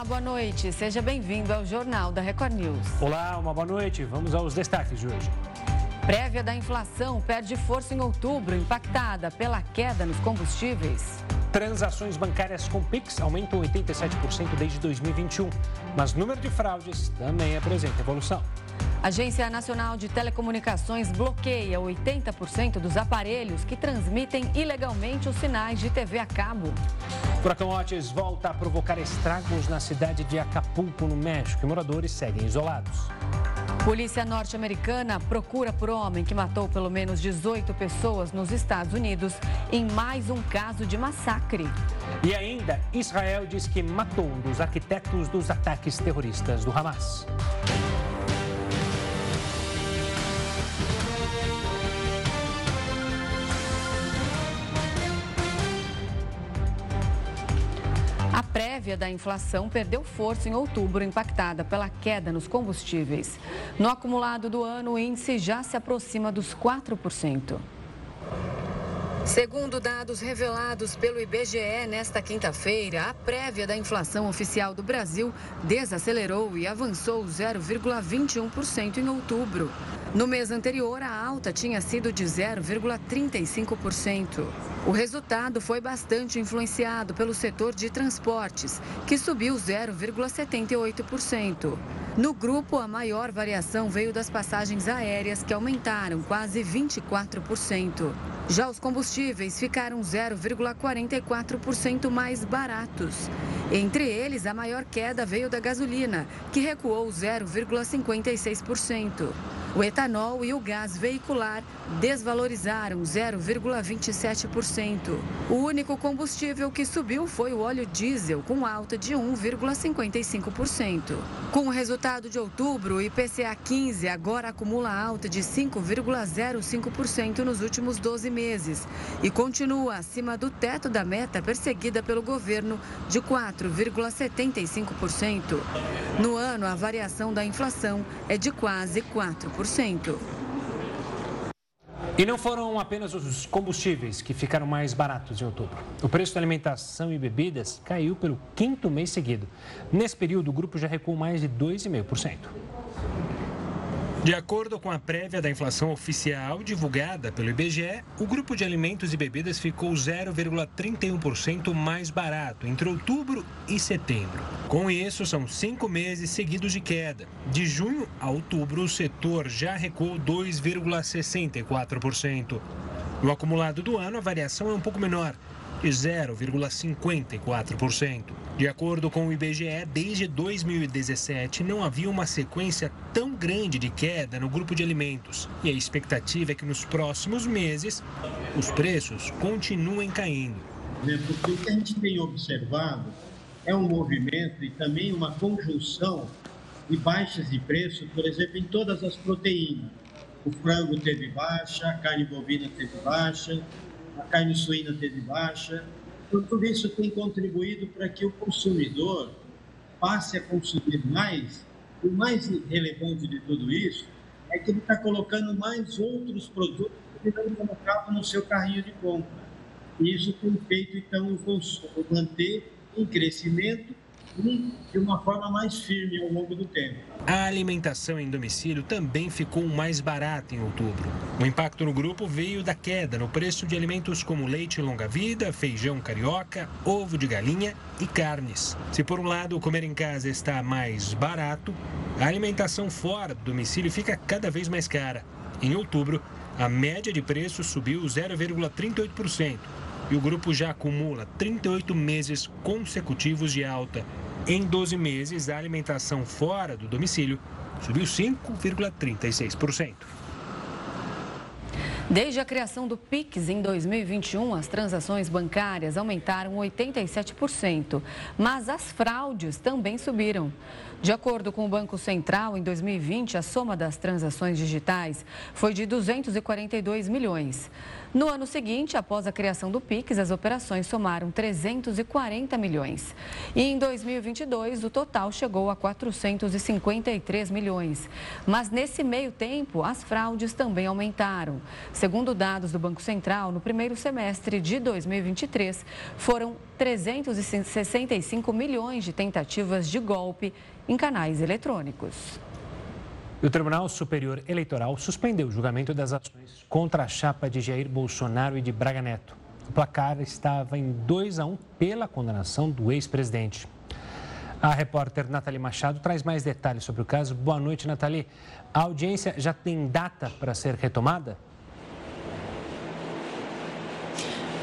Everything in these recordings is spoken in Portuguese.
Olá, boa noite. Seja bem-vindo ao Jornal da Record News. Olá, uma boa noite. Vamos aos destaques de hoje. Prévia da inflação perde força em outubro, impactada pela queda nos combustíveis. Transações bancárias com Pix aumentam 87% desde 2021, mas número de fraudes também apresenta evolução. Agência Nacional de Telecomunicações bloqueia 80% dos aparelhos que transmitem ilegalmente os sinais de TV a cabo. Furacão Otis volta a provocar estragos na cidade de Acapulco, no México, e moradores seguem isolados. Polícia norte-americana procura por homem que matou pelo menos 18 pessoas nos Estados Unidos em mais um caso de massacre. E ainda, Israel diz que matou um dos arquitetos dos ataques terroristas do Hamas. Prévia da inflação perdeu força em outubro, impactada pela queda nos combustíveis. No acumulado do ano, o índice já se aproxima dos 4%. Segundo dados revelados pelo IBGE nesta quinta-feira, a prévia da inflação oficial do Brasil desacelerou e avançou 0,21% em outubro. No mês anterior, a alta tinha sido de 0,35%. O resultado foi bastante influenciado pelo setor de transportes, que subiu 0,78%. No grupo, a maior variação veio das passagens aéreas, que aumentaram quase 24%. Já os combustíveis ficaram 0,44% mais baratos. Entre eles, a maior queda veio da gasolina, que recuou 0,56%. O etanol e o gás veicular desvalorizaram 0,27%. O único combustível que subiu foi o óleo diesel, com alta de 1,55%. Com o resultado de outubro, o IPCA 15 agora acumula alta de 5,05% nos últimos 12 meses e continua acima do teto da meta perseguida pelo governo de 4,75%. No ano, a variação da inflação é de quase 4%. E não foram apenas os combustíveis que ficaram mais baratos em outubro. O preço da alimentação e bebidas caiu pelo quinto mês seguido. Nesse período, o grupo já recuou mais de 2,5%. De acordo com a prévia da inflação oficial divulgada pelo IBGE, o grupo de alimentos e bebidas ficou 0,31% mais barato entre outubro e setembro. Com isso, são cinco meses seguidos de queda. De junho a outubro, o setor já recuou 2,64%. No acumulado do ano, a variação é um pouco menor, de 0,54%. De acordo com o IBGE, desde 2017 não havia uma sequência tão grande de queda no grupo de alimentos. E a expectativa é que nos próximos meses os preços continuem caindo. O que a gente tem observado é um movimento e também uma conjunção de baixas de preço, por exemplo, em todas as proteínas. O frango teve baixa, a carne bovina teve baixa, a carne suína teve baixa. Então, tudo isso tem contribuído para que o consumidor passe a consumir mais. O mais relevante de tudo isso é que ele está colocando mais outros produtos que ele não colocava no seu carrinho de compra. E isso tem feito, então, o consumo manter em crescimento de uma forma mais firme ao longo do tempo. A alimentação em domicílio também ficou mais barata em outubro. O impacto no grupo veio da queda no preço de alimentos como leite longa-vida, feijão carioca, ovo de galinha e carnes. Se por um lado comer em casa está mais barato, a alimentação fora do domicílio fica cada vez mais cara. Em outubro, a média de preço subiu 0,38% e o grupo já acumula 38 meses consecutivos de alta. Em 12 meses, a alimentação fora do domicílio subiu 5,36%. Desde a criação do PIX em 2021, as transações bancárias aumentaram 87%, mas as fraudes também subiram. De acordo com o Banco Central, em 2020, a soma das transações digitais foi de 242 milhões. No ano seguinte, após a criação do PIX, as operações somaram 340 milhões. E em 2022, o total chegou a 453 milhões. Mas nesse meio tempo, as fraudes também aumentaram. Segundo dados do Banco Central, no primeiro semestre de 2023, foram 365 milhões de tentativas de golpe em canais eletrônicos. O Tribunal Superior Eleitoral suspendeu o julgamento das ações contra a chapa de Jair Bolsonaro e de Braga Neto. O placar estava em 2 a 1 pela condenação do ex-presidente. A repórter Nathalie Machado traz mais detalhes sobre o caso. Boa noite, Nathalie. A audiência já tem data para ser retomada?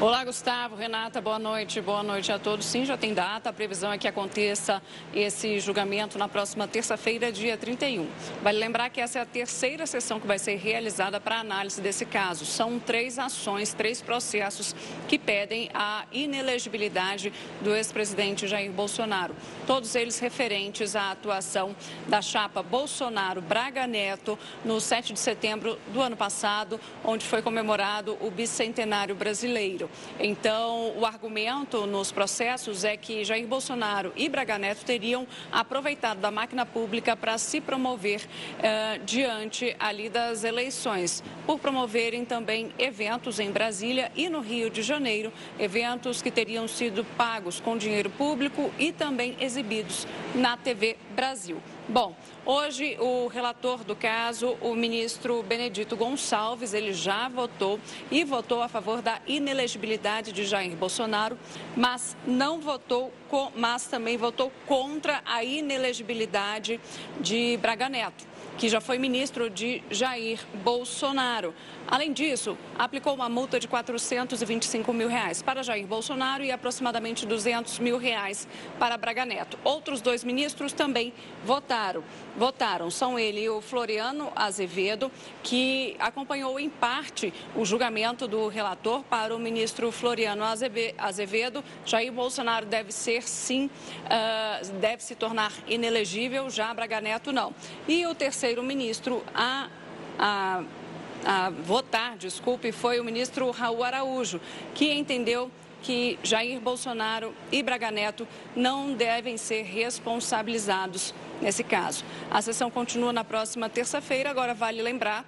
Olá, Gustavo, Renata, boa noite. Boa noite a todos. Sim, já tem data. A previsão é que aconteça esse julgamento na próxima terça-feira, dia 31. Vale lembrar que essa é a terceira sessão que vai ser realizada para análise desse caso. São três ações, três processos que pedem a inelegibilidade do ex-presidente Jair Bolsonaro. Todos eles referentes à atuação da chapa Bolsonaro-Braga Neto no 7 de setembro do ano passado, onde foi comemorado o bicentenário brasileiro. Então, o argumento nos processos é que Jair Bolsonaro e Braga Neto teriam aproveitado da máquina pública para se promover eh, diante ali das eleições, por promoverem também eventos em Brasília e no Rio de Janeiro, eventos que teriam sido pagos com dinheiro público e também exibidos na TV Brasil. Bom, hoje o relator do caso, o ministro Benedito Gonçalves, ele já votou e votou a favor da inelegibilidade de Jair Bolsonaro, mas não votou, mas também votou contra a inelegibilidade de Braga Neto que já foi ministro de Jair Bolsonaro. Além disso, aplicou uma multa de 425 mil reais para Jair Bolsonaro e aproximadamente 200 mil reais para Braga Neto. Outros dois ministros também votaram. Votaram. São ele e o Floriano Azevedo, que acompanhou em parte o julgamento do relator para o ministro Floriano Azevedo. Jair Bolsonaro deve ser, sim, uh, deve se tornar inelegível, já Braga Neto não. E o terceiro terceiro ministro a, a, a votar, desculpe, foi o ministro Raul Araújo, que entendeu que Jair Bolsonaro e Braga Neto não devem ser responsabilizados nesse caso. A sessão continua na próxima terça-feira. Agora, vale lembrar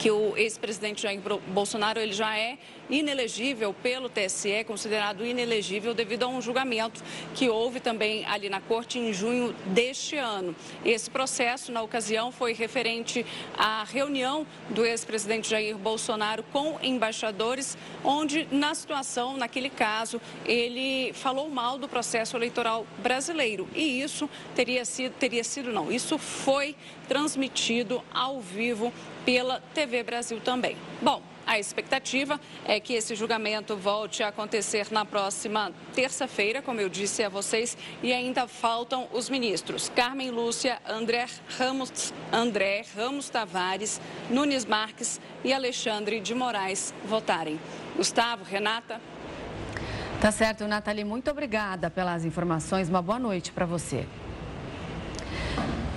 que o ex-presidente Jair Bolsonaro ele já é inelegível pelo TSE, considerado inelegível devido a um julgamento que houve também ali na corte em junho deste ano. Esse processo, na ocasião, foi referente à reunião do ex-presidente Jair Bolsonaro com embaixadores, onde, na situação, naquele caso, ele falou mal do processo eleitoral brasileiro. E isso teria sido, teria sido não, isso foi transmitido ao vivo pela TV Brasil também. Bom, a expectativa é que esse julgamento volte a acontecer na próxima terça-feira, como eu disse a vocês, e ainda faltam os ministros Carmen Lúcia, André Ramos, André Ramos Tavares, Nunes Marques e Alexandre de Moraes votarem. Gustavo, Renata. Tá certo, Nathalie, muito obrigada pelas informações. Uma boa noite para você.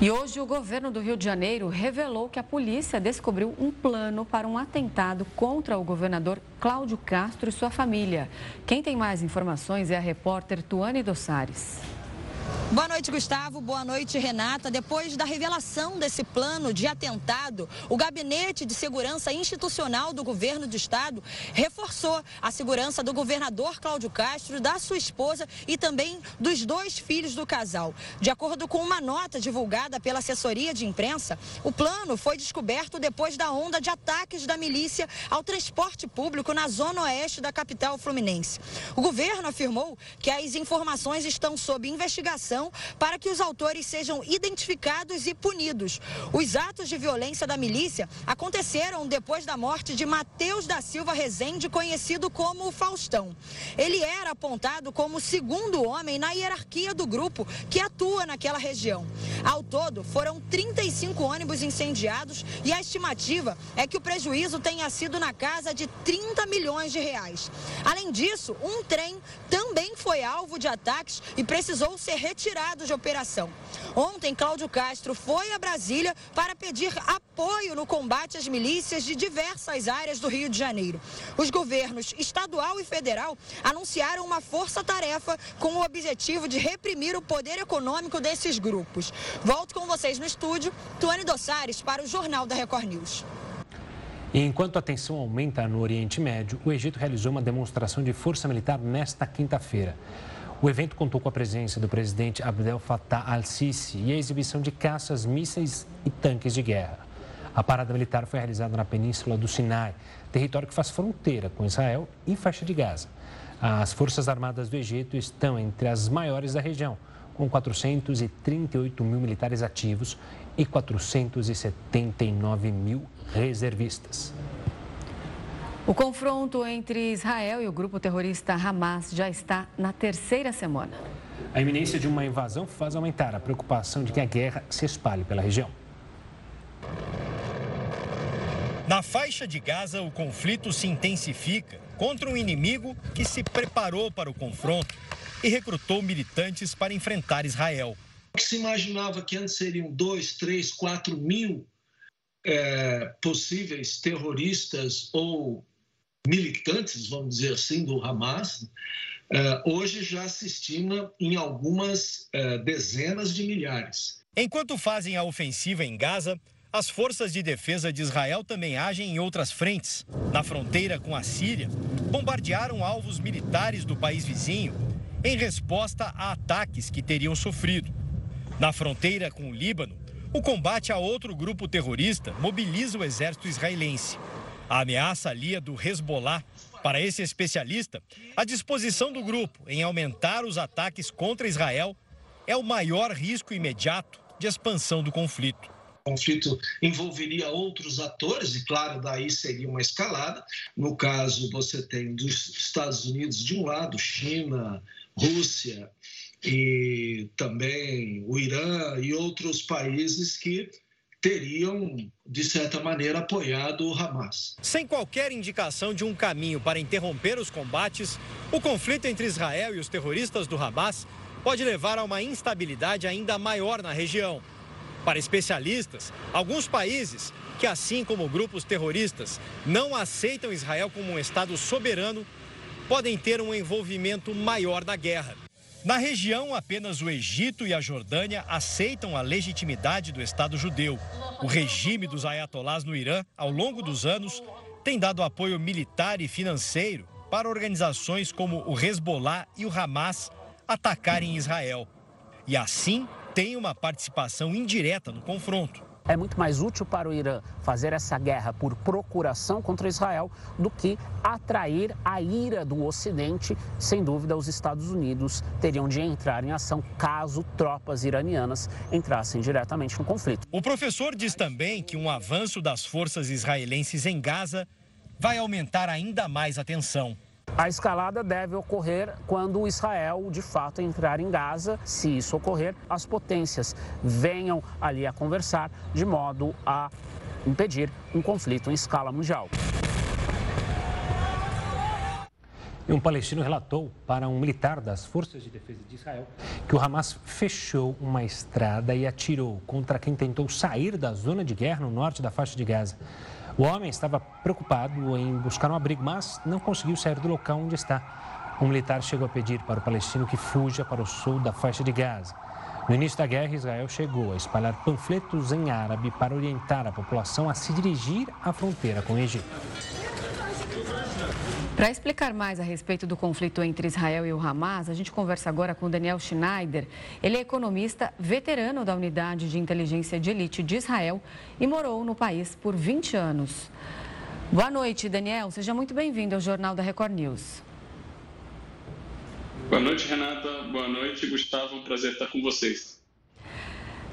E hoje o governo do Rio de Janeiro revelou que a polícia descobriu um plano para um atentado contra o governador Cláudio Castro e sua família. Quem tem mais informações é a repórter Tuane Dossares. Boa noite, Gustavo. Boa noite, Renata. Depois da revelação desse plano de atentado, o Gabinete de Segurança Institucional do Governo do Estado reforçou a segurança do governador Cláudio Castro, da sua esposa e também dos dois filhos do casal. De acordo com uma nota divulgada pela assessoria de imprensa, o plano foi descoberto depois da onda de ataques da milícia ao transporte público na zona oeste da capital fluminense. O governo afirmou que as informações estão sob investigação para que os autores sejam identificados e punidos. Os atos de violência da milícia aconteceram depois da morte de Mateus da Silva Rezende, conhecido como Faustão. Ele era apontado como o segundo homem na hierarquia do grupo que atua naquela região. Ao todo, foram 35 ônibus incendiados e a estimativa é que o prejuízo tenha sido na casa de 30 milhões de reais. Além disso, um trem também foi alvo de ataques e precisou ser retirado retirados de operação. Ontem, Cláudio Castro foi a Brasília para pedir apoio no combate às milícias de diversas áreas do Rio de Janeiro. Os governos estadual e federal anunciaram uma força-tarefa com o objetivo de reprimir o poder econômico desses grupos. Volto com vocês no estúdio, Tuane Dossares para o Jornal da Record News. Enquanto a tensão aumenta no Oriente Médio, o Egito realizou uma demonstração de força militar nesta quinta-feira. O evento contou com a presença do presidente Abdel Fattah al-Sisi e a exibição de caças, mísseis e tanques de guerra. A parada militar foi realizada na península do Sinai, território que faz fronteira com Israel e faixa de Gaza. As Forças Armadas do Egito estão entre as maiores da região, com 438 mil militares ativos e 479 mil reservistas. O confronto entre Israel e o grupo terrorista Hamas já está na terceira semana. A iminência de uma invasão faz aumentar a preocupação de que a guerra se espalhe pela região. Na faixa de Gaza, o conflito se intensifica contra um inimigo que se preparou para o confronto e recrutou militantes para enfrentar Israel. O que se imaginava que antes seriam dois, três, quatro mil é, possíveis terroristas ou militantes, vamos dizer assim, do Hamas, é, hoje já se estima em algumas é, dezenas de milhares. Enquanto fazem a ofensiva em Gaza, as forças de defesa de Israel também agem em outras frentes. Na fronteira com a Síria, bombardearam alvos militares do país vizinho em resposta a ataques que teriam sofrido. Na fronteira com o Líbano, o combate a outro grupo terrorista mobiliza o exército israelense. A ameaça ali é do Hezbollah. Para esse especialista, a disposição do grupo em aumentar os ataques contra Israel é o maior risco imediato de expansão do conflito conflito envolveria outros atores, e claro, daí seria uma escalada. No caso, você tem dos Estados Unidos de um lado, China, Rússia e também o Irã e outros países que teriam, de certa maneira, apoiado o Hamas. Sem qualquer indicação de um caminho para interromper os combates, o conflito entre Israel e os terroristas do Hamas pode levar a uma instabilidade ainda maior na região. Para especialistas, alguns países que, assim como grupos terroristas, não aceitam Israel como um Estado soberano, podem ter um envolvimento maior na guerra. Na região, apenas o Egito e a Jordânia aceitam a legitimidade do Estado judeu. O regime dos ayatolás no Irã, ao longo dos anos, tem dado apoio militar e financeiro para organizações como o Hezbollah e o Hamas atacarem Israel. E assim tem uma participação indireta no confronto. É muito mais útil para o Irã fazer essa guerra por procuração contra Israel do que atrair a ira do Ocidente. Sem dúvida, os Estados Unidos teriam de entrar em ação caso tropas iranianas entrassem diretamente no conflito. O professor diz também que um avanço das forças israelenses em Gaza vai aumentar ainda mais a tensão. A escalada deve ocorrer quando Israel de fato entrar em Gaza. Se isso ocorrer, as potências venham ali a conversar de modo a impedir um conflito em escala mundial. E um palestino relatou para um militar das Forças de Defesa de Israel que o Hamas fechou uma estrada e atirou contra quem tentou sair da zona de guerra no norte da faixa de Gaza. O homem estava preocupado em buscar um abrigo, mas não conseguiu sair do local onde está. Um militar chegou a pedir para o palestino que fuja para o sul da faixa de Gaza. No início da guerra, Israel chegou a espalhar panfletos em árabe para orientar a população a se dirigir à fronteira com o Egito. Para explicar mais a respeito do conflito entre Israel e o Hamas, a gente conversa agora com Daniel Schneider. Ele é economista veterano da Unidade de Inteligência de Elite de Israel e morou no país por 20 anos. Boa noite, Daniel. Seja muito bem-vindo ao Jornal da Record News. Boa noite, Renata. Boa noite, Gustavo. Um prazer estar com vocês.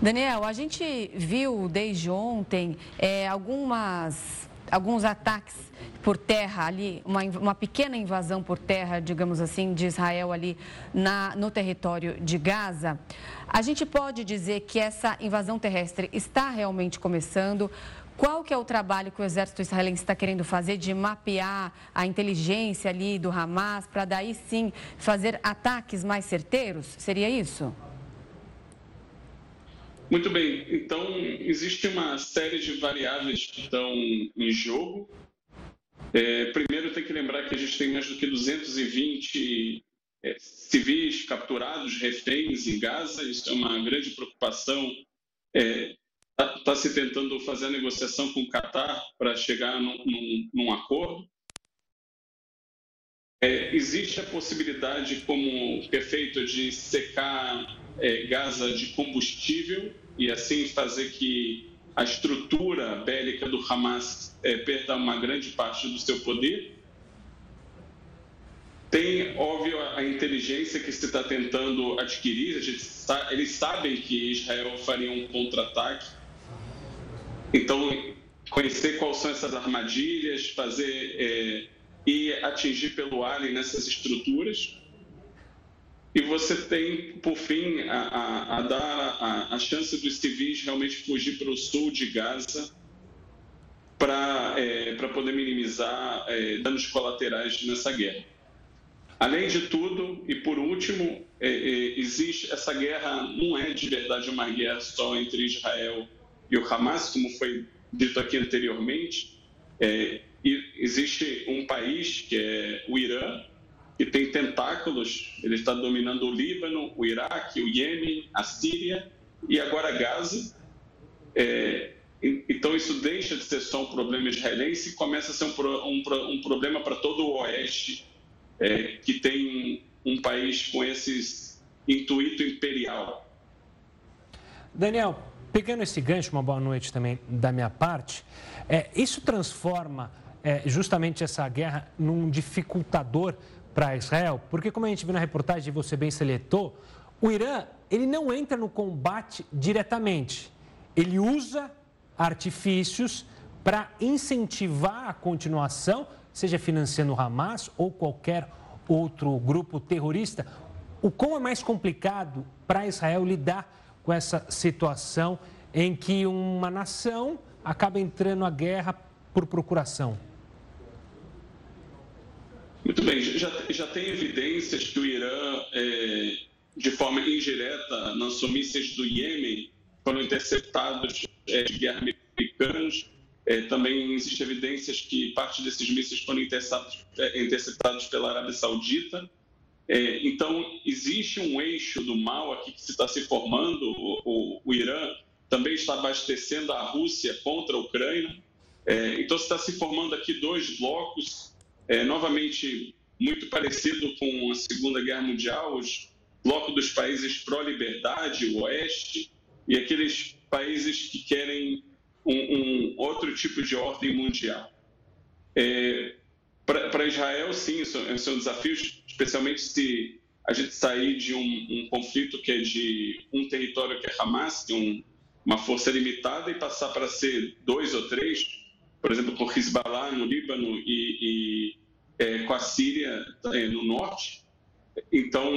Daniel, a gente viu desde ontem é, algumas alguns ataques por terra ali, uma, uma pequena invasão por terra, digamos assim, de Israel ali na, no território de Gaza. A gente pode dizer que essa invasão terrestre está realmente começando. Qual que é o trabalho que o exército israelense está querendo fazer de mapear a inteligência ali do Hamas para daí sim fazer ataques mais certeiros? Seria isso? Muito bem, então existe uma série de variáveis que estão em jogo. É, primeiro, tem que lembrar que a gente tem mais do que 220 é, civis capturados, reféns em Gaza. Isso é uma grande preocupação. Está é, tá, tá se tentando fazer a negociação com o Catar para chegar num, num, num acordo. É, existe a possibilidade, como prefeito, de secar é, Gaza de combustível e assim fazer que a estrutura bélica do Hamas é, perda uma grande parte do seu poder. Tem, óbvio, a inteligência que se está tentando adquirir. eles sabem que Israel faria um contra-ataque. Então, conhecer quais são essas armadilhas, fazer é, e atingir pelo alien nessas estruturas. E você tem, por fim, a, a, a dar a, a, chance dos civis realmente fugir para o sul de Gaza para é, poder minimizar é, danos colaterais nessa guerra. Além de tudo, e por último, é, é existe essa guerra não é de verdade uma guerra só entre Israel e o Hamas, como foi dito aqui anteriormente. É, existe um país que é o Irã, que tem tentáculos, ele está dominando o Líbano, o Iraque, o Iêmen, a Síria e agora Gaza. É, então isso deixa de ser só um problema israelense e começa a ser um, um, um problema para todo o Oeste, é, que tem um país com esse intuito imperial. Daniel, pegando esse gancho, uma boa noite também da minha parte, é, isso transforma é, justamente essa guerra num dificultador para Israel? Porque, como a gente viu na reportagem, você bem seletou, o Irã ele não entra no combate diretamente. Ele usa artifícios para incentivar a continuação, seja financiando o Hamas ou qualquer outro grupo terrorista. O quão é mais complicado para Israel lidar com essa situação em que uma nação acaba entrando na guerra por procuração? Muito bem, já, já tem evidências que o Irã, é, de forma indireta, lançou mísseis do Iêmen, foram interceptados é, de guerra americanos. É, também existe evidências que parte desses mísseis foram interceptados, é, interceptados pela Arábia Saudita. É, então, existe um eixo do mal aqui que se está se formando. O, o, o Irã também está abastecendo a Rússia contra a Ucrânia. É, então, está se formando aqui dois blocos é, novamente muito parecido com a Segunda Guerra Mundial, os bloco dos países pró-liberdade, o Oeste, e aqueles países que querem um, um outro tipo de ordem mundial. É, Para Israel, sim, isso é um desafio, especialmente se a gente sair de um, um, conflito que é de um território que é Hamas, de um, uma força limitada, e passar para ser dois ou três, por exemplo, com Hezbollah no Líbano e, e é, com a Síria é, no norte. Então,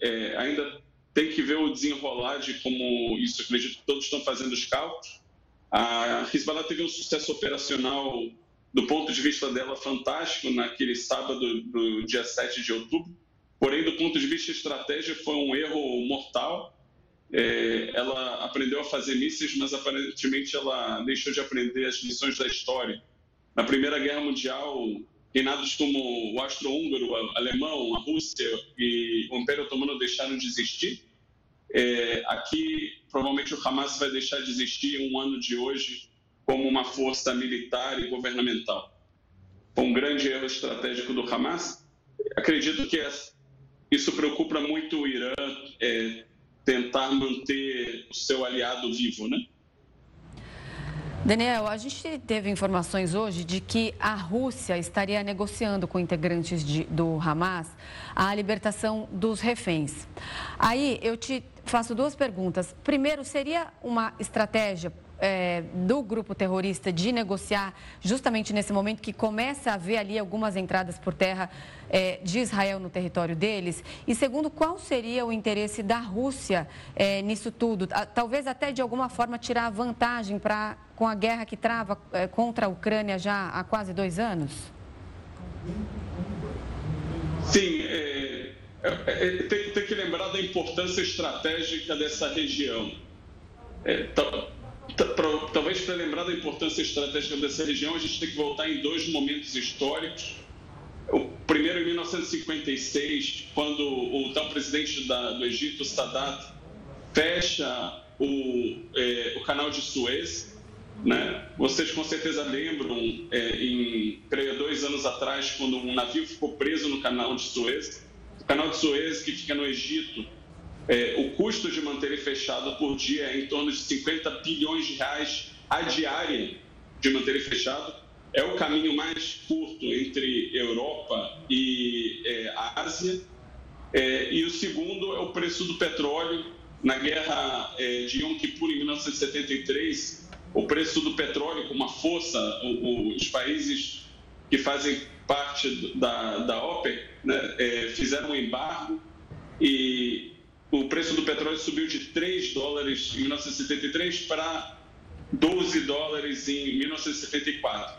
é, ainda tem que ver o desenrolar de como isso, acredito que todos estão fazendo os cálculos. A Hezbollah teve um sucesso operacional, do ponto de vista dela, fantástico naquele sábado do dia 7 de outubro. Porém, do ponto de vista estratégico, foi um erro mortal. É, ela aprendeu a fazer mísseis, mas aparentemente ela deixou de aprender as lições da história. Na Primeira Guerra Mundial, reinados como o austro-húngaro, o alemão, a Rússia e o Império Otomano deixaram de existir. É, aqui, provavelmente, o Hamas vai deixar de existir um ano de hoje como uma força militar e governamental. Foi um grande erro estratégico do Hamas. Acredito que isso preocupa muito o Irã, é, tentar manter o seu aliado vivo, né? Daniel, a gente teve informações hoje de que a Rússia estaria negociando com integrantes de, do Hamas a libertação dos reféns. Aí eu te faço duas perguntas. Primeiro, seria uma estratégia é, do grupo terrorista de negociar justamente nesse momento que começa a haver ali algumas entradas por terra é, de Israel no território deles? E segundo, qual seria o interesse da Rússia é, nisso tudo? Talvez até de alguma forma tirar vantagem para com a guerra que trava é, contra a Ucrânia já há quase dois anos? Sim, é, é, tem, tem que lembrar da importância estratégica dessa região É, talvez para lembrar da importância estratégica dessa região, a gente tem que voltar em dois momentos históricos. O primeiro em 1956, quando o então presidente da, do Egito, Sadat, fecha o, é, o canal de Suez. Né? Vocês com certeza lembram, é, em creio, dois anos atrás, quando um navio ficou preso no canal de Suez. O canal de Suez, que fica no Egito, é, o custo de manter ele fechado por dia é em torno de 50 bilhões de reais a diária de manter ele fechado. É o caminho mais curto entre Europa e é, a Ásia. É, e o segundo é o preço do petróleo. Na guerra é, de Yom Kippur, em 1973, o preço do petróleo, com uma força, os países que fazem parte da, da OPEC né, é, fizeram um embargo e o preço do petróleo subiu de 3 dólares em 1973 para 12 dólares em 1974.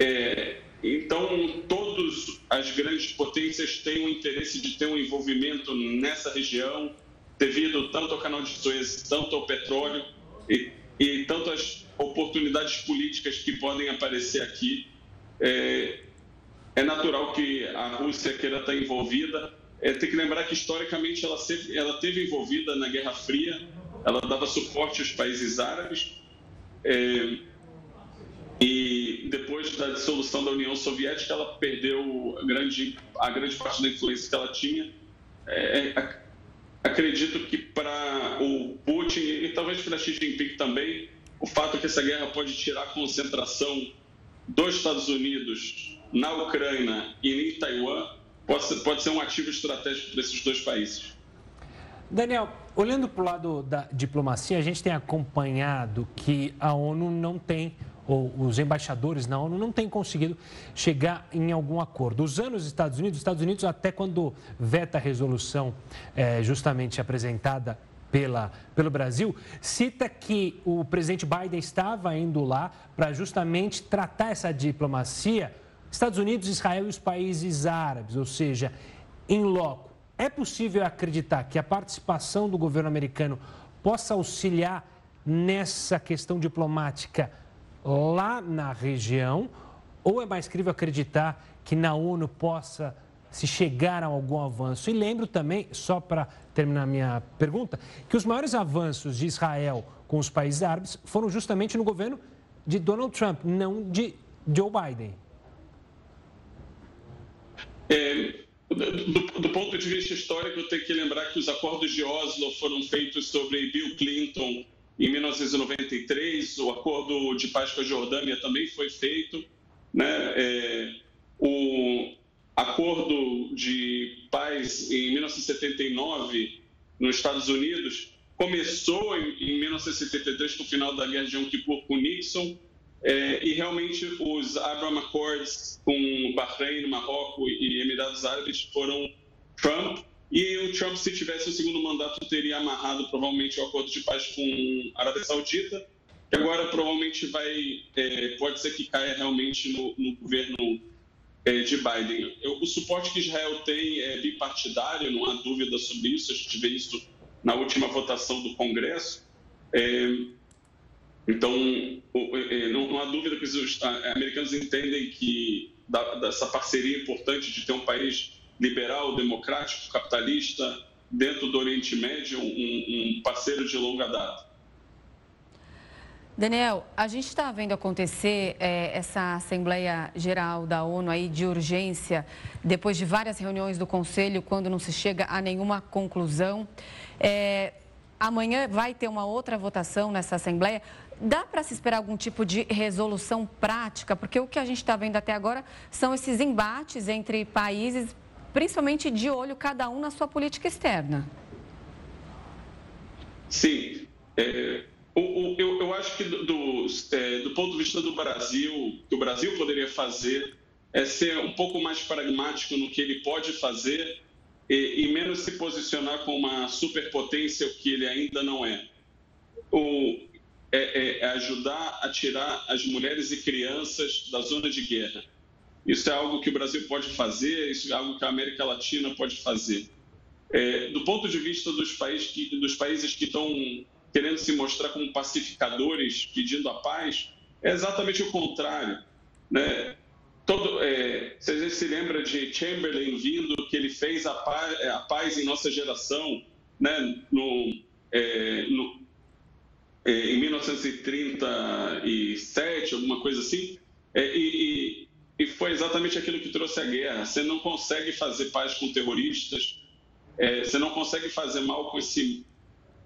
É, então, todas as grandes potências têm o interesse de ter um envolvimento nessa região, devido tanto ao canal de Suez, tanto ao petróleo e, e tanto as oportunidades políticas que podem aparecer aqui. É, é natural que a Rússia queira estar envolvida, é, tem que lembrar que historicamente ela, sempre, ela teve envolvida na Guerra Fria, ela dava suporte aos países árabes. É, e depois da dissolução da União Soviética, ela perdeu a grande, a grande parte da influência que ela tinha. É, é acredito que para o Putin e talvez para Xi Jinping também, o fato que essa guerra pode tirar a concentração dos Estados Unidos na Ucrânia e em Taiwan pode ser, pode ser um ativo estratégico para esses dois países. Daniel, olhando para o lado da diplomacia, a gente tem acompanhado que a ONU não tem, ou os embaixadores na ONU não têm conseguido chegar em algum acordo. Usando os Estados Unidos, os Estados Unidos, até quando veta a resolução é, justamente apresentada pela, pelo Brasil, cita que o presidente Biden estava indo lá para justamente tratar essa diplomacia Estados Unidos, Israel e os países árabes, ou seja, em loco. É possível acreditar que a participação do governo americano possa auxiliar nessa questão diplomática lá na região? Ou é mais crível acreditar que na ONU possa se chegar a algum avanço? E lembro também, só para terminar minha pergunta, que os maiores avanços de Israel com os países árabes foram justamente no governo de Donald Trump, não de Joe Biden. É, do, do, ponto de vista histórico, eu tenho que lembrar que os acordos de Oslo foram feitos sobre Bill Clinton em 1993, o acordo de paz com a Jordânia também foi feito, né? É, o acordo de paz em 1979 nos Estados Unidos começou em, em 1973 com o final da Guerra de Yom Kippur com Nixon é, e realmente os Abraham Accords com Bahrein, Marrocos e Emirados Árabes foram Trump. E o Trump, se tivesse o segundo mandato, teria amarrado provavelmente o acordo de paz com a Arábia Saudita, que agora provavelmente vai, é, pode ser que caia realmente no, no governo é, de Biden. Eu, o suporte que Israel tem é bipartidário, não há dúvida sobre isso, a gente vê isso na última votação do Congresso. É, então, é, não, há dúvida que os americanos entendem que dessa parceria importante de ter um país liberal, democrático, capitalista, dentro do Oriente Médio, um parceiro de longa data. Daniel, a gente está vendo acontecer é, essa Assembleia Geral da ONU aí de urgência, depois de várias reuniões do Conselho, quando não se chega a nenhuma conclusão. É, amanhã vai ter uma outra votação nessa Assembleia. Dá para se esperar algum tipo de resolução prática? Porque o que a gente está vendo até agora são esses embates entre países, principalmente de olho cada um na sua política externa. Sim. É, o, o, eu, eu, acho que do, do, é, do ponto de vista do Brasil, que o Brasil poderia fazer é ser um pouco mais pragmático no que ele pode fazer e, e menos se posicionar como uma superpotência, o que ele ainda não é. O, é, é, é ajudar a tirar as mulheres e crianças da zona de guerra. Isso é algo que o Brasil pode fazer, isso é algo que a América Latina pode fazer. É, do ponto de vista dos, país que, dos países que estão querendo se mostrar como pacificadores, pedindo a paz, é exatamente o contrário. Né? Todo, é, se a gente se lembra de Chamberlain vindo, que ele fez a paz, a paz em nossa geração, né? no, é, no, em 1937, alguma coisa assim, é, e, e, foi exatamente aquilo que trouxe a guerra. Você não consegue fazer paz com terroristas, é, você não consegue fazer mal com esse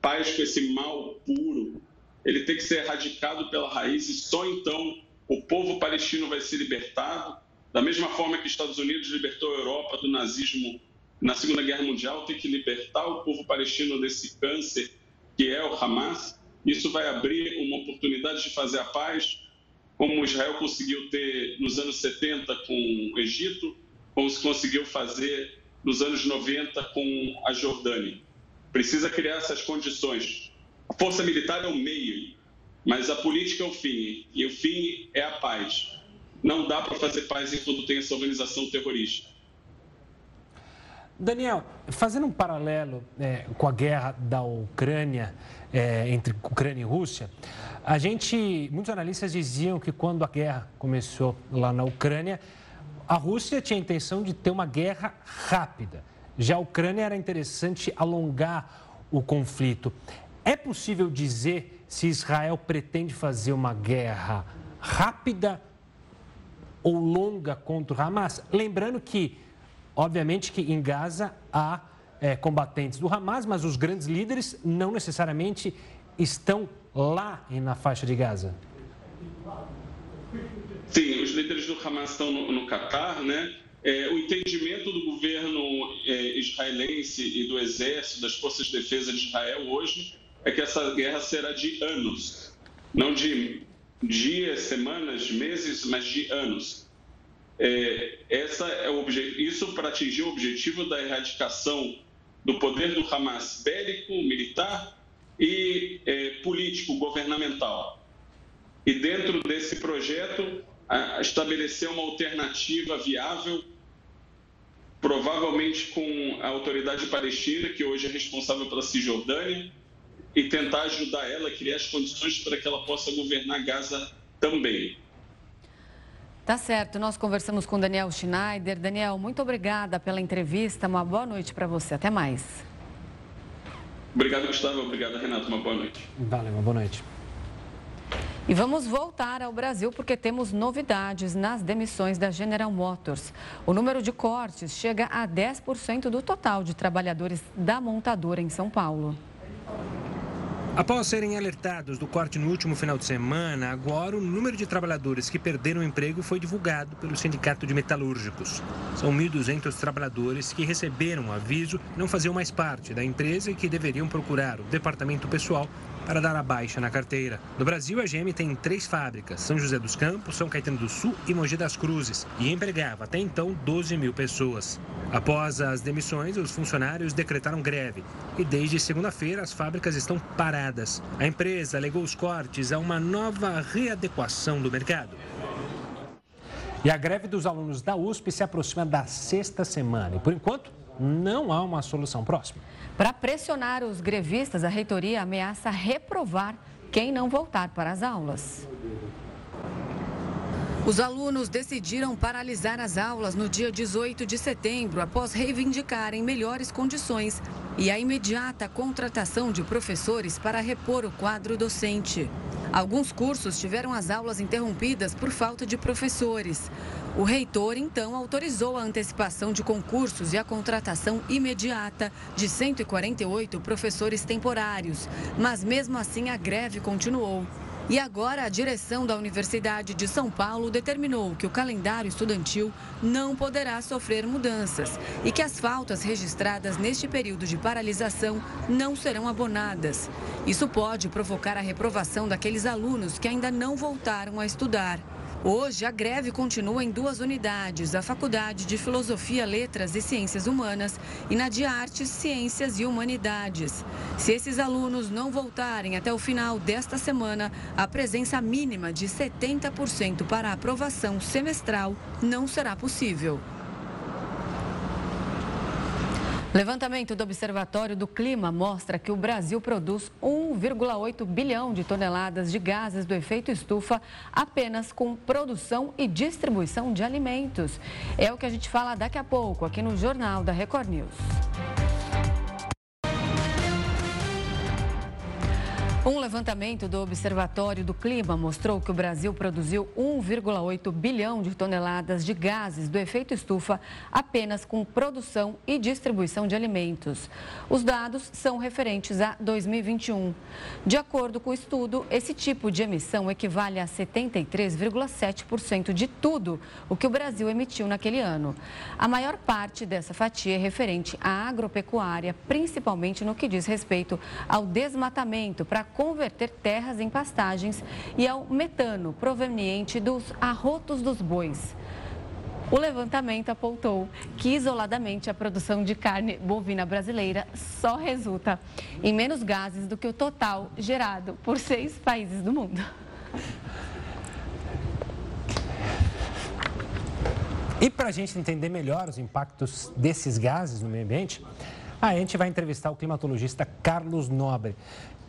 paz com esse mal puro. Ele tem que ser erradicado pela raiz e só então o povo palestino vai ser libertado. Da mesma forma que os Estados Unidos libertou a Europa do nazismo na Segunda Guerra Mundial, tem que libertar o povo palestino desse câncer que é o Hamas. Isso vai abrir uma oportunidade de fazer a paz, como Israel conseguiu ter nos anos 70 com o Egito, como se conseguiu fazer nos anos 90 com a Jordânia. Precisa criar essas condições. A força militar é o meio, mas a política é o fim, e o fim é a paz. Não dá para fazer paz enquanto tem essa organização terrorista. Daniel, fazendo um paralelo é, com a guerra da Ucrânia, é, entre Ucrânia e Rússia, a gente, muitos analistas diziam que quando a guerra começou lá na Ucrânia, a Rússia tinha a intenção de ter uma guerra rápida. Já a Ucrânia era interessante alongar o conflito. É possível dizer se Israel pretende fazer uma guerra rápida ou longa contra o Hamas? Lembrando que Obviamente que em Gaza há é, combatentes do Hamas, mas os grandes líderes não necessariamente estão lá na faixa de Gaza. Sim, os líderes do Hamas estão no, no Catar, né? É, o entendimento do governo é, israelense e do exército, das forças de defesa de Israel hoje, é que essa guerra será de anos, não de dias, semanas, meses, mas de anos. É, essa é o isso para atingir o objetivo da erradicação do poder do Hamas bélico, militar e é, político, governamental. E dentro desse projeto, a, estabelecer uma alternativa viável, provavelmente com a autoridade palestina, que hoje é responsável pela Cisjordânia, e tentar ajudar ela a criar as condições para que ela possa governar Gaza também. Tá certo, nós conversamos com Daniel Schneider. Daniel, muito obrigada pela entrevista. Uma boa noite para você. Até mais. Obrigado, Gustavo. Obrigado, Renato. Uma boa noite. Valeu, uma boa noite. E vamos voltar ao Brasil porque temos novidades nas demissões da General Motors. O número de cortes chega a 10% do total de trabalhadores da montadora em São Paulo. Após serem alertados do corte no último final de semana, agora o número de trabalhadores que perderam o emprego foi divulgado pelo Sindicato de Metalúrgicos. São 1.200 trabalhadores que receberam o aviso, não faziam mais parte da empresa e que deveriam procurar o departamento pessoal para dar a baixa na carteira. No Brasil, a GM tem três fábricas: São José dos Campos, São Caetano do Sul e Mogi das Cruzes, e empregava até então 12 mil pessoas. Após as demissões, os funcionários decretaram greve e desde segunda-feira as fábricas estão paradas. A empresa alegou os cortes a uma nova readequação do mercado. E a greve dos alunos da USP se aproxima da sexta semana e, por enquanto, não há uma solução próxima. Para pressionar os grevistas, a reitoria ameaça reprovar quem não voltar para as aulas. Os alunos decidiram paralisar as aulas no dia 18 de setembro após reivindicarem melhores condições e a imediata contratação de professores para repor o quadro docente. Alguns cursos tiveram as aulas interrompidas por falta de professores. O reitor, então, autorizou a antecipação de concursos e a contratação imediata de 148 professores temporários, mas mesmo assim a greve continuou. E agora a direção da Universidade de São Paulo determinou que o calendário estudantil não poderá sofrer mudanças e que as faltas registradas neste período de paralisação não serão abonadas. Isso pode provocar a reprovação daqueles alunos que ainda não voltaram a estudar. Hoje, a greve continua em duas unidades: a Faculdade de Filosofia, Letras e Ciências Humanas e na de Artes, Ciências e Humanidades. Se esses alunos não voltarem até o final desta semana, a presença mínima de 70% para a aprovação semestral não será possível. Levantamento do Observatório do Clima mostra que o Brasil produz 1,8 bilhão de toneladas de gases do efeito estufa apenas com produção e distribuição de alimentos. É o que a gente fala daqui a pouco aqui no Jornal da Record News. Um levantamento do Observatório do Clima mostrou que o Brasil produziu 1,8 bilhão de toneladas de gases do efeito estufa apenas com produção e distribuição de alimentos. Os dados são referentes a 2021. De acordo com o estudo, esse tipo de emissão equivale a 73,7% de tudo o que o Brasil emitiu naquele ano. A maior parte dessa fatia é referente à agropecuária, principalmente no que diz respeito ao desmatamento para converter terras em pastagens e ao metano proveniente dos arrotos dos bois. O levantamento apontou que, isoladamente, a produção de carne bovina brasileira só resulta em menos gases do que o total gerado por seis países do mundo. E para a gente entender melhor os impactos desses gases no meio ambiente, a gente vai entrevistar o climatologista Carlos Nobre.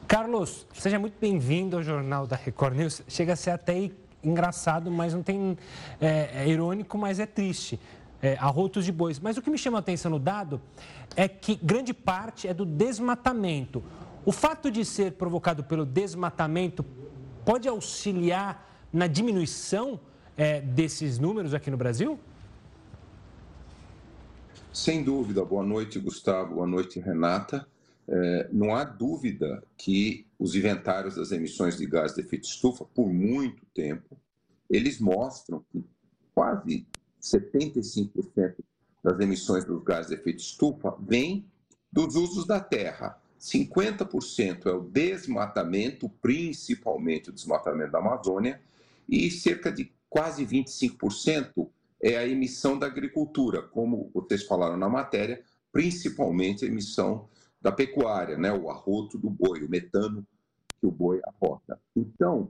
Carlos, seja muito bem-vindo ao Jornal da Record News. Chega a ser até engraçado, mas não tem. É, é irônico, mas é triste. É, arrotos de bois. Mas o que me chama a atenção no dado é que grande parte é do desmatamento. O fato de ser provocado pelo desmatamento pode auxiliar na diminuição é, desses números aqui no Brasil? Sem dúvida. Boa noite, Gustavo. Boa noite, Renata. É, não há dúvida que os inventários das emissões de gás de efeito estufa, por muito tempo, eles mostram que quase 75% das emissões dos gases de efeito estufa vêm dos usos da terra. 50% é o desmatamento, principalmente o desmatamento da Amazônia, e cerca de quase 25% é a emissão da agricultura, como vocês falaram na matéria, principalmente a emissão da pecuária, né? o arroto do boi, o metano que o boi aporta. Então,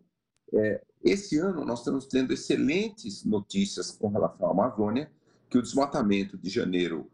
é, esse ano nós estamos tendo excelentes notícias com relação à Amazônia, que o desmatamento de janeiro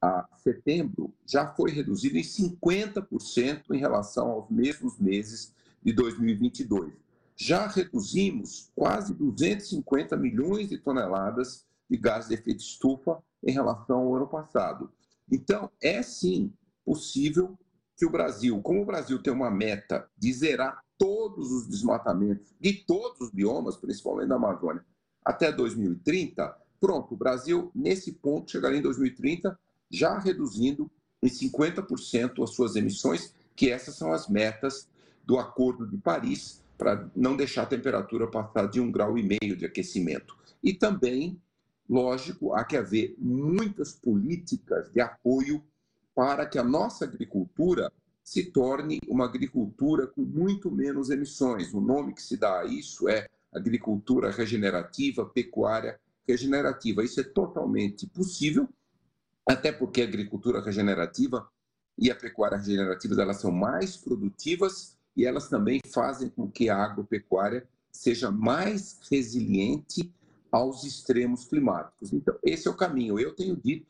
a setembro já foi reduzido em 50% em relação aos mesmos meses de 2022. Já reduzimos quase 250 milhões de toneladas de gás de efeito estufa em relação ao ano passado. Então, é sim possível que o Brasil, como o Brasil tem uma meta de zerar todos os desmatamentos de todos os biomas, principalmente da Amazônia, até 2030, pronto, o Brasil, nesse ponto, chegaria em 2030 já reduzindo em 50% as suas emissões, que essas são as metas do Acordo de Paris, para não deixar a temperatura passar de um grau e meio de aquecimento. E também, lógico, há que haver muitas políticas de apoio para que a nossa agricultura se torne uma agricultura com muito menos emissões. O nome que se dá a isso é agricultura regenerativa, pecuária regenerativa. Isso é totalmente possível, até porque a agricultura regenerativa e a pecuária regenerativa elas são mais produtivas e elas também fazem com que a agropecuária seja mais resiliente aos extremos climáticos. Então, esse é o caminho. Eu tenho dito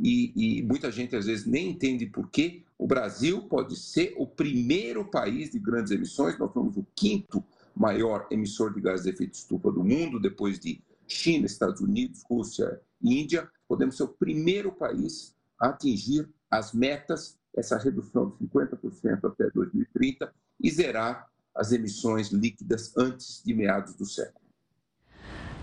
e, e, muita gente às vezes nem entende por que o Brasil pode ser o primeiro país de grandes emissões. Nós somos o quinto maior emissor de gases de efeito estufa do mundo, depois de China, Estados Unidos, Rússia e Índia. Podemos ser o primeiro país a atingir as metas, essa redução de 50% até 2030 e zerar as emissões líquidas antes de meados do século.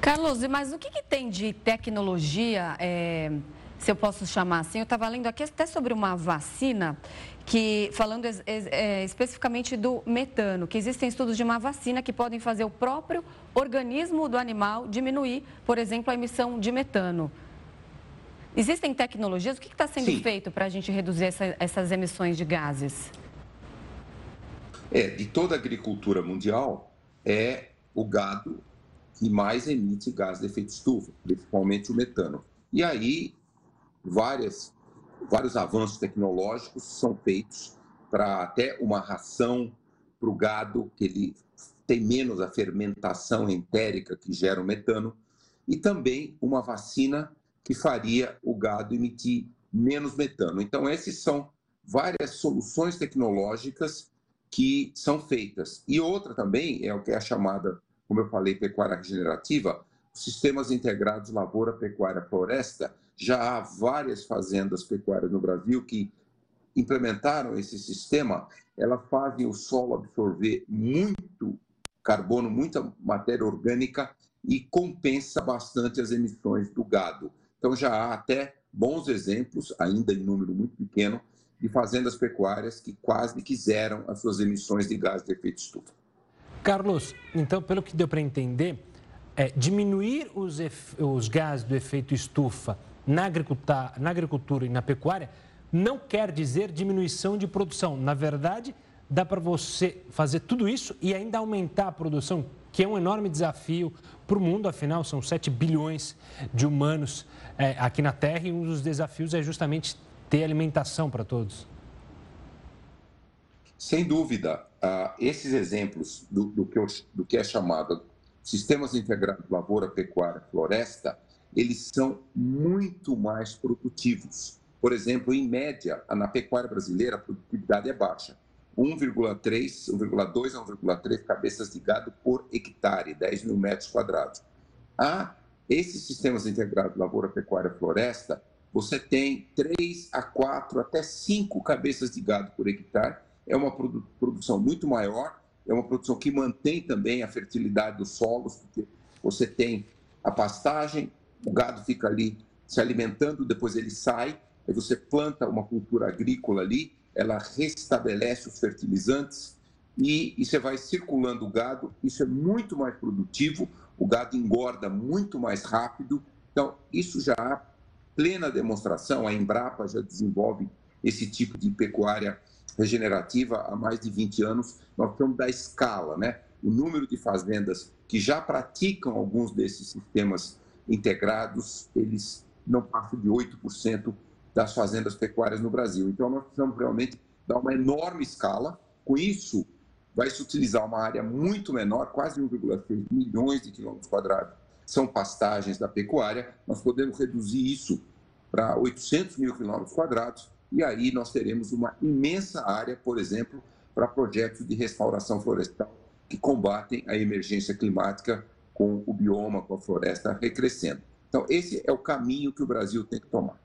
Carlos, mas o que, que tem de tecnologia? É se eu posso chamar assim. Eu estava lendo aqui até sobre uma vacina que, falando é, especificamente do metano, que existem estudos de uma vacina que podem fazer o próprio organismo do animal diminuir, por exemplo, a emissão de metano. Existem tecnologias? O que está sendo Sim. feito para a gente reduzir essa, essas emissões de gases? É, de toda a agricultura mundial, é o gado que mais emite gás de efeito estufa, principalmente o metano. E aí, várias, vários avanços tecnológicos são feitos para até uma ração para o gado, que ele tem menos a fermentação entérica que gera o metano, e também uma vacina que faria o gado emitir menos metano. Então, essas são várias soluções tecnológicas que são feitas. E outra também é o que é a chamada, como eu falei, pecuária regenerativa, sistemas integrados lavoura, pecuária, floresta. Já há várias fazendas pecuárias no Brasil que implementaram esse sistema. Elas fazem o solo absorver muito carbono, muita matéria orgânica e compensa bastante as emissões do gado. Então já há até bons exemplos, ainda em número muito pequeno, de fazendas pecuárias que quase quiseram as suas emissões de gás de efeito estufa. Carlos, então, pelo que deu para entender, é, diminuir os, os gases do efeito estufa na agricultura, na agricultura e na pecuária não quer dizer diminuição de produção. Na verdade, dá para você fazer tudo isso e ainda aumentar a produção, que é um enorme desafio para o mundo, afinal, são 7 bilhões de humanos é, aqui na Terra e um dos desafios é justamente ter alimentação para todos. Sem dúvida, uh, esses exemplos do, do, que do que é chamado sistemas integrados lavoura, pecuária, floresta, eles são muito mais produtivos. Por exemplo, em média, na pecuária brasileira, a produtividade é baixa. 1,3, 1,2 a 1,3 cabeças de gado por hectare, 10 mil metros quadrados. A esses sistemas integrados lavoura, pecuária, floresta, você tem 3 a 4, até 5 cabeças de gado por hectare. É uma produção muito maior, é uma produção que mantém também a fertilidade dos solos, porque você tem a pastagem, o gado fica ali se alimentando, depois ele sai, aí você planta uma cultura agrícola ali, ela restabelece os fertilizantes e, e você vai circulando o gado. Isso é muito mais produtivo, o gado engorda muito mais rápido. Então, isso já há plena demonstração. A Embrapa já desenvolve esse tipo de pecuária regenerativa há mais de 20 anos. Nós estamos da escala, né? O número de fazendas que já praticam alguns desses sistemas integrados, eles não passam de 8% das fazendas pecuárias no Brasil. Então, nós precisamos realmente dar uma enorme escala. Com isso, vai se utilizar uma área muito menor, quase 1,6 milhões de quilômetros quadrados. São pastagens da pecuária. Nós podemos reduzir isso para 800 mil quilômetros quadrados e aí nós teremos uma imensa área, por exemplo, para projetos de restauração florestal que combatem a emergência climática com o bioma, com a floresta recrescendo. Então, esse é o caminho que o Brasil tem que tomar.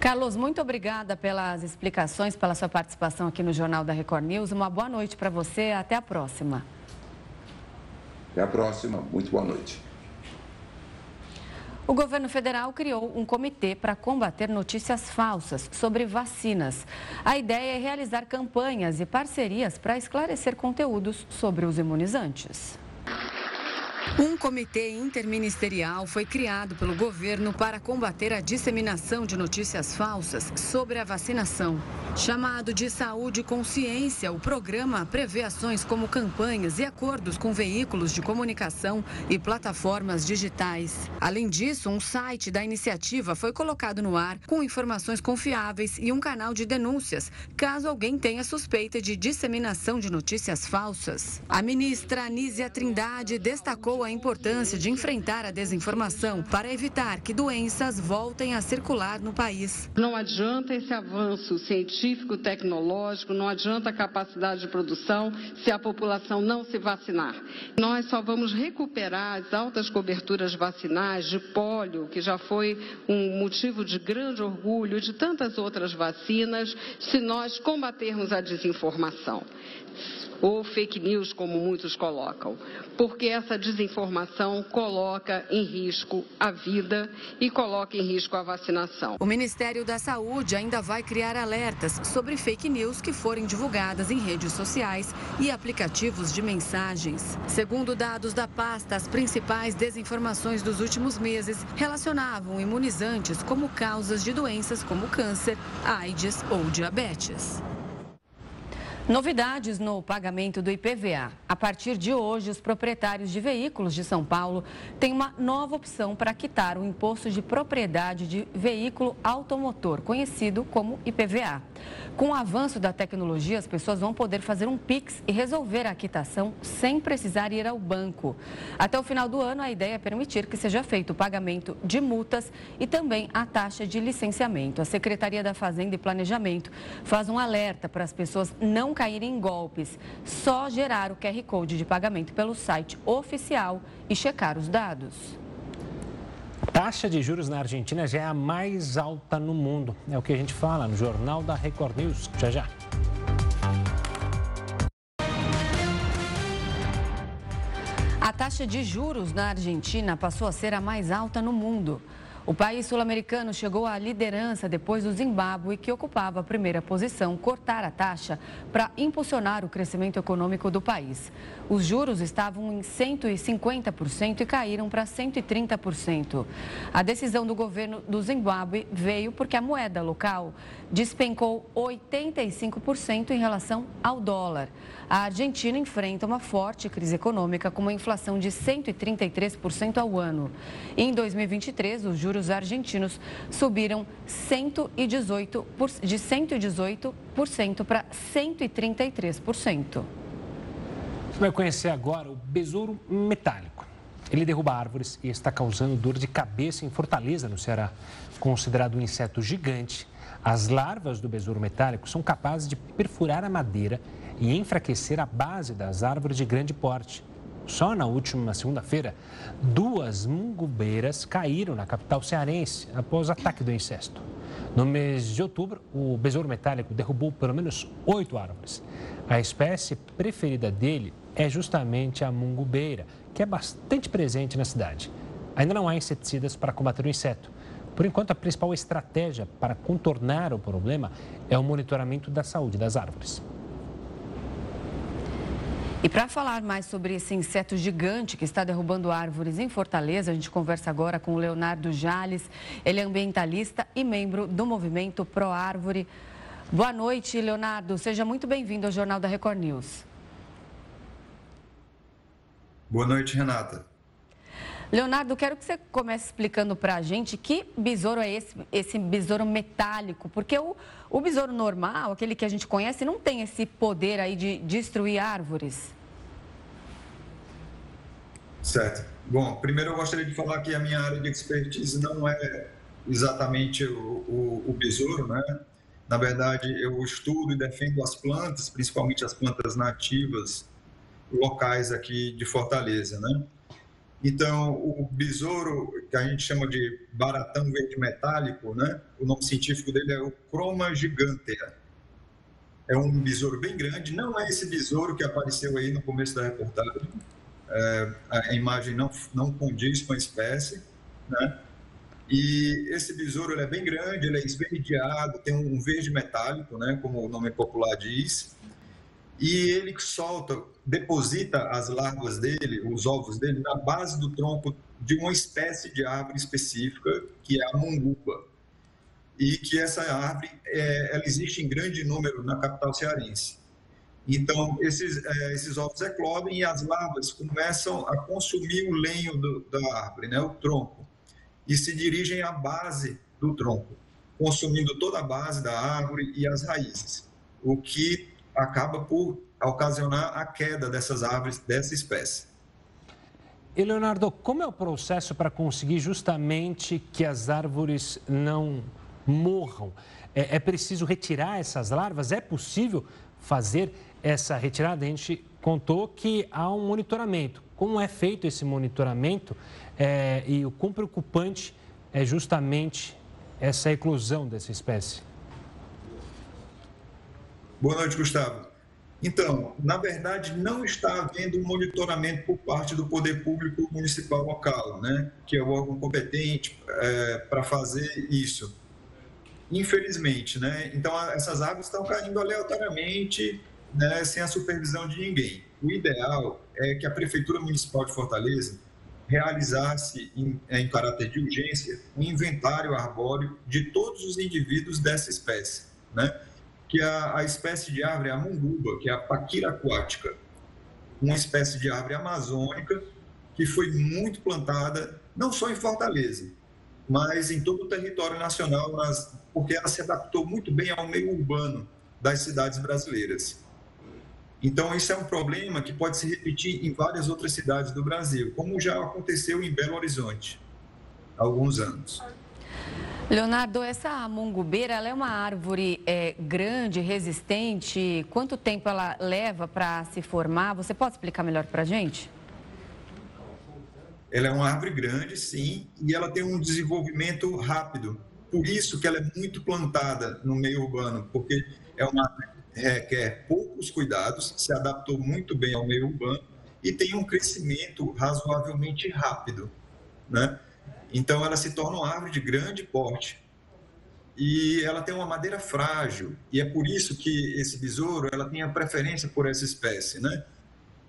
Carlos, muito obrigada pelas explicações, pela sua participação aqui no Jornal da Record News. Uma boa noite para você. Até a próxima. Até a próxima. Muito boa noite. O governo federal criou um comitê para combater notícias falsas sobre vacinas. A ideia é realizar campanhas e parcerias para esclarecer conteúdos sobre os imunizantes. Um comitê interministerial foi criado pelo governo para combater a disseminação de notícias falsas sobre a vacinação. Chamado de Saúde Consciência, o programa prevê ações como campanhas e acordos com veículos de comunicação e plataformas digitais. Além disso, um site da iniciativa foi colocado no ar com informações confiáveis e um canal de denúncias, caso alguém tenha suspeita de disseminação de notícias falsas. A ministra Anísia Trindade destacou a importância de enfrentar a desinformação para evitar que doenças voltem a circular no país. Não adianta esse avanço científico, tecnológico, não adianta a capacidade de produção se a população não se vacinar. Nós só vamos recuperar as altas coberturas vacinais de pólio, que já foi um motivo de grande orgulho, de tantas outras vacinas, se nós combatermos a desinformação ou fake news, como muitos colocam, porque essa desinformação coloca em risco a vida e coloca em risco a vacinação. O Ministério da Saúde ainda vai criar alertas sobre fake news que forem divulgadas em redes sociais e aplicativos de mensagens. Segundo dados da pasta, as principais desinformações dos últimos meses relacionavam imunizantes como causas de doenças como câncer, AIDS ou diabetes. Novidades no pagamento do IPVA. A partir de hoje, os proprietários de veículos de São Paulo têm uma nova opção para quitar o imposto de propriedade de veículo automotor, conhecido como IPVA. Com o avanço da tecnologia, as pessoas vão poder fazer um Pix e resolver a quitação sem precisar ir ao banco. Até o final do ano, a ideia é permitir que seja feito o pagamento de multas e também a taxa de licenciamento. A Secretaria da Fazenda e Planejamento faz um alerta para as pessoas não caírem em golpes. Só gerar o QR Code de pagamento pelo site oficial e checar os dados. Taxa de juros na Argentina já é a mais alta no mundo. É o que a gente fala no Jornal da Record News. Já já. A taxa de juros na Argentina passou a ser a mais alta no mundo. O país sul-americano chegou à liderança depois do Zimbábue, que ocupava a primeira posição, cortar a taxa para impulsionar o crescimento econômico do país. Os juros estavam em 150% e caíram para 130%. A decisão do governo do Zimbábue veio porque a moeda local despencou 85% em relação ao dólar. A Argentina enfrenta uma forte crise econômica com uma inflação de 133% ao ano. Em 2023, os juros argentinos subiram 118 por, de 118% para 133%. Vai conhecer agora o besouro metálico. Ele derruba árvores e está causando dor de cabeça em Fortaleza, no Ceará. Considerado um inseto gigante, as larvas do besouro metálico são capazes de perfurar a madeira e enfraquecer a base das árvores de grande porte. Só na última segunda-feira, duas mungubeiras caíram na capital cearense após ataque do incesto. No mês de outubro, o besouro metálico derrubou pelo menos oito árvores. A espécie preferida dele é justamente a mungubeira, que é bastante presente na cidade. Ainda não há inseticidas para combater o inseto. Por enquanto, a principal estratégia para contornar o problema é o monitoramento da saúde das árvores. E para falar mais sobre esse inseto gigante que está derrubando árvores em Fortaleza, a gente conversa agora com o Leonardo Jales. Ele é ambientalista e membro do movimento Pro Árvore. Boa noite, Leonardo. Seja muito bem-vindo ao Jornal da Record News. Boa noite, Renata. Leonardo, quero que você comece explicando para a gente que besouro é esse, esse besouro metálico, porque o, o besouro normal, aquele que a gente conhece, não tem esse poder aí de destruir árvores. Certo. Bom, primeiro eu gostaria de falar que a minha área de expertise não é exatamente o, o, o besouro, né? Na verdade, eu estudo e defendo as plantas, principalmente as plantas nativas locais aqui de Fortaleza, né? Então, o besouro, que a gente chama de baratão verde metálico, né? O nome científico dele é o Chroma gigantea. É um besouro bem grande, não é esse besouro que apareceu aí no começo da reportagem. É, a imagem não, não condiz com a espécie, né? E esse besouro é bem grande, ele é esverdeado, tem um verde metálico, né, como o nome popular diz, e ele solta, deposita as larvas dele, os ovos dele, na base do tronco de uma espécie de árvore específica, que é a munguba. E que essa árvore, é, ela existe em grande número na capital cearense. Então, esses, é, esses ovos eclodem e as larvas começam a consumir o lenho do, da árvore, né, o tronco, e se dirigem à base do tronco, consumindo toda a base da árvore e as raízes, o que acaba por ocasionar a queda dessas árvores dessa espécie. E Leonardo, como é o processo para conseguir justamente que as árvores não morram? É, é, preciso retirar essas larvas? É possível fazer essa retirada? A gente contou que há um monitoramento. Como é feito esse monitoramento? É, e o quão preocupante é justamente essa eclosão dessa espécie? Boa noite, Gustavo. Então, na verdade, não está havendo um monitoramento por parte do poder público municipal local, né, que é o órgão competente é, para fazer isso. Infelizmente, né? Então, essas árvores estão caindo aleatoriamente, né, sem a supervisão de ninguém. O ideal é que a Prefeitura Municipal de Fortaleza realizasse, em, em caráter de urgência, um inventário arbóreo de todos os indivíduos dessa espécie, né? Que a, a espécie de árvore é a munguba, que é a paquira aquática, uma espécie de árvore amazônica que foi muito plantada, não só em Fortaleza, mas em todo o território nacional, nas, porque ela se adaptou muito bem ao meio urbano das cidades brasileiras. Então, isso é um problema que pode se repetir em várias outras cidades do Brasil, como já aconteceu em Belo Horizonte há alguns anos. Leonardo, essa mungubeira é uma árvore é, grande, resistente. Quanto tempo ela leva para se formar? Você pode explicar melhor para a gente? Ela é uma árvore grande, sim, e ela tem um desenvolvimento rápido. Por isso que ela é muito plantada no meio urbano, porque é uma árvore requer poucos cuidados, se adaptou muito bem ao meio urbano e tem um crescimento razoavelmente rápido, né? Então ela se torna uma árvore de grande porte e ela tem uma madeira frágil e é por isso que esse besouro ela tem a preferência por essa espécie, né?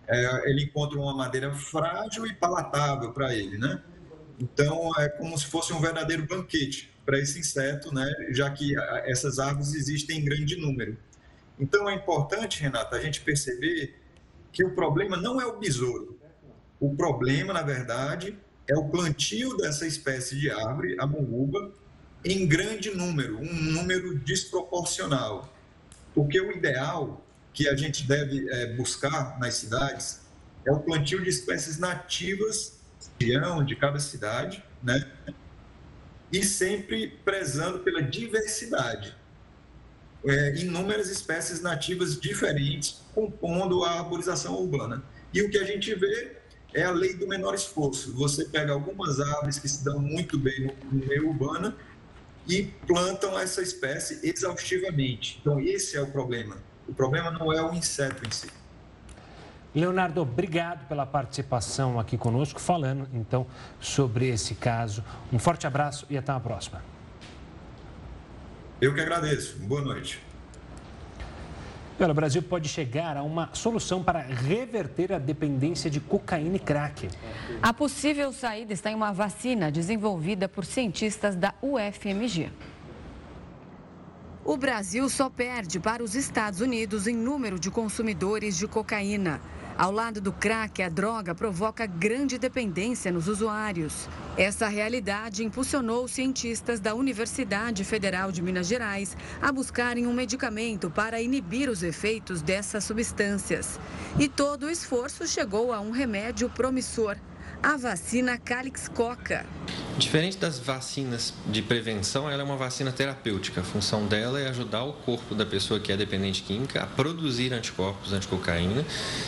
É, ele encontra uma madeira frágil e palatável para ele, né? Então é como se fosse um verdadeiro banquete para esse inseto, né? Já que essas árvores existem em grande número. Então é importante, Renata, a gente perceber que o problema não é o besouro. O problema, na verdade, é o plantio dessa espécie de árvore, a monguba, em grande número, um número desproporcional. Porque o ideal que a gente deve é, buscar nas cidades é o plantio de espécies nativas de cada cidade, né? E sempre prezando pela diversidade é, inúmeras espécies nativas diferentes compondo a arborização urbana. E o que a gente vê é a lei do menor esforço. Você pega algumas árvores que se dão muito bem no meio urbano e plantam essa espécie exaustivamente. Então, esse é o problema. O problema não é o inseto em si. Leonardo, obrigado pela participação aqui conosco, falando então sobre esse caso. Um forte abraço e até a próxima. Eu que agradeço. Boa noite. O Brasil pode chegar a uma solução para reverter a dependência de cocaína e crack. A possível saída está em uma vacina desenvolvida por cientistas da UFMG. O Brasil só perde para os Estados Unidos em número de consumidores de cocaína. Ao lado do crack, a droga provoca grande dependência nos usuários. Essa realidade impulsionou cientistas da Universidade Federal de Minas Gerais a buscarem um medicamento para inibir os efeitos dessas substâncias. E todo o esforço chegou a um remédio promissor a vacina Calix Coca. Diferente das vacinas de prevenção, ela é uma vacina terapêutica. A função dela é ajudar o corpo da pessoa que é dependente química a produzir anticorpos anticocaína.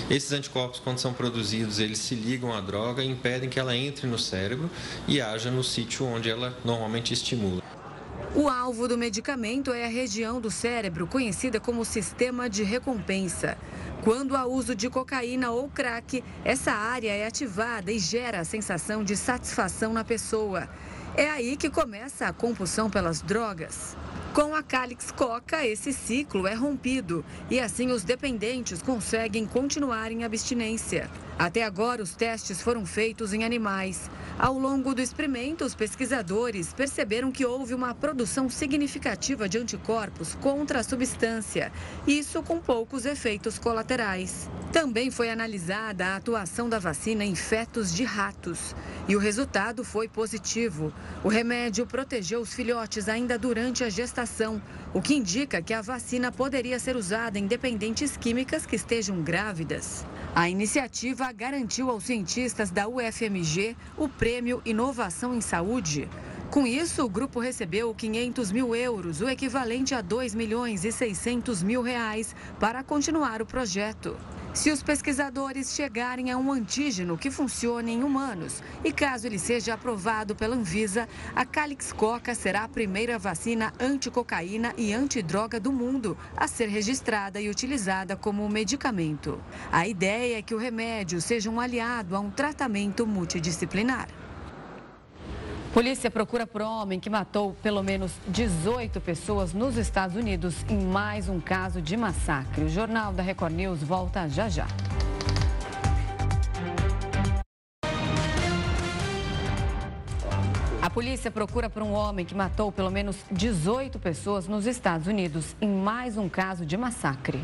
Esses anticorpos, quando são produzidos, eles se ligam à droga e impedem que ela entre no cérebro e haja no sítio onde ela normalmente estimula. O alvo do medicamento é a região do cérebro conhecida como sistema de recompensa. Quando há uso de cocaína ou crack, essa área é ativada e gera a sensação de satisfação na pessoa. É aí que começa a compulsão pelas drogas. Com a Calix Coca, esse ciclo é rompido e assim os dependentes conseguem continuar em abstinência. Até agora, os testes foram feitos em animais. Ao longo do experimento, os pesquisadores perceberam que houve uma produção significativa de anticorpos contra a substância, isso com poucos efeitos colaterais. Também foi analisada a atuação da vacina em fetos de ratos e o resultado foi positivo. O remédio protegeu os filhotes ainda durante a gestação, o que indica que a vacina poderia ser usada em dependentes químicas que estejam grávidas. A iniciativa garantiu aos cientistas da UFMG o prêmio Inovação em Saúde. Com isso, o grupo recebeu 500 mil euros, o equivalente a 2 milhões e 600 mil reais, para continuar o projeto. Se os pesquisadores chegarem a um antígeno que funcione em humanos e caso ele seja aprovado pela Anvisa, a Calix Coca será a primeira vacina anticocaína e antidroga do mundo a ser registrada e utilizada como medicamento. A ideia é que o remédio seja um aliado a um tratamento multidisciplinar. Polícia procura por homem que matou pelo menos 18 pessoas nos Estados Unidos em mais um caso de massacre. O Jornal da Record News volta já já. A polícia procura por um homem que matou pelo menos 18 pessoas nos Estados Unidos em mais um caso de massacre.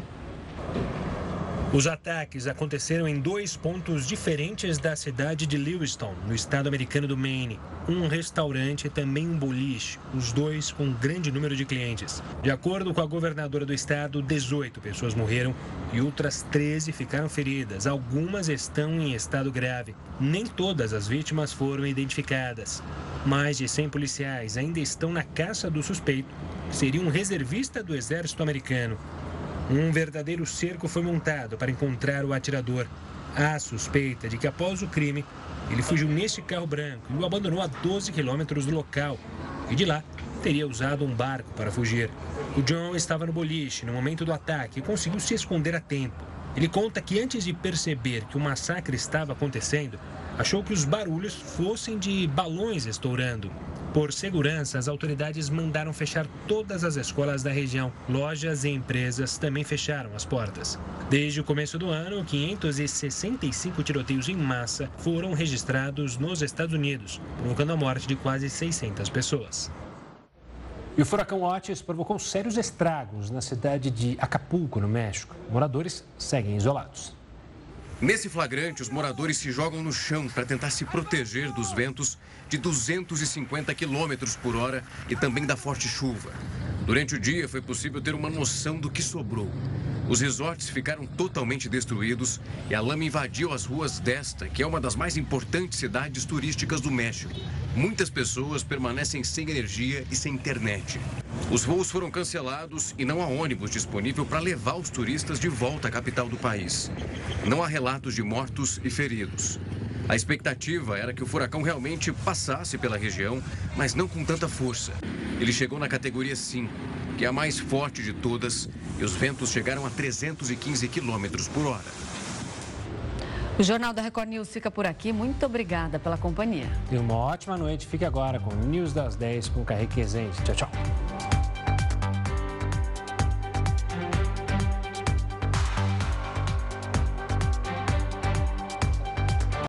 Os ataques aconteceram em dois pontos diferentes da cidade de Lewiston, no estado americano do Maine. Um restaurante e também um boliche, os dois com um grande número de clientes. De acordo com a governadora do estado, 18 pessoas morreram e outras 13 ficaram feridas. Algumas estão em estado grave. Nem todas as vítimas foram identificadas. Mais de 100 policiais ainda estão na caça do suspeito, que seria um reservista do exército americano. Um verdadeiro cerco foi montado para encontrar o atirador. Há suspeita de que após o crime, ele fugiu neste carro branco e o abandonou a 12 quilômetros do local. E de lá, teria usado um barco para fugir. O John estava no boliche no momento do ataque e conseguiu se esconder a tempo. Ele conta que antes de perceber que o massacre estava acontecendo, achou que os barulhos fossem de balões estourando. Por segurança, as autoridades mandaram fechar todas as escolas da região. Lojas e empresas também fecharam as portas. Desde o começo do ano, 565 tiroteios em massa foram registrados nos Estados Unidos, provocando a morte de quase 600 pessoas. E o furacão Otis provocou sérios estragos na cidade de Acapulco, no México. Moradores seguem isolados. Nesse flagrante, os moradores se jogam no chão para tentar se proteger dos ventos de 250 km por hora e também da forte chuva. Durante o dia foi possível ter uma noção do que sobrou. Os resorts ficaram totalmente destruídos e a lama invadiu as ruas desta, que é uma das mais importantes cidades turísticas do México. Muitas pessoas permanecem sem energia e sem internet. Os voos foram cancelados e não há ônibus disponível para levar os turistas de volta à capital do país. Não há relatos de mortos e feridos. A expectativa era que o furacão realmente passasse pela região, mas não com tanta força. Ele chegou na categoria 5, que é a mais forte de todas, e os ventos chegaram a 315 quilômetros por hora. O Jornal da Record News fica por aqui. Muito obrigada pela companhia. E uma ótima noite. Fique agora com o News das 10 com o Rezende. Tchau, tchau.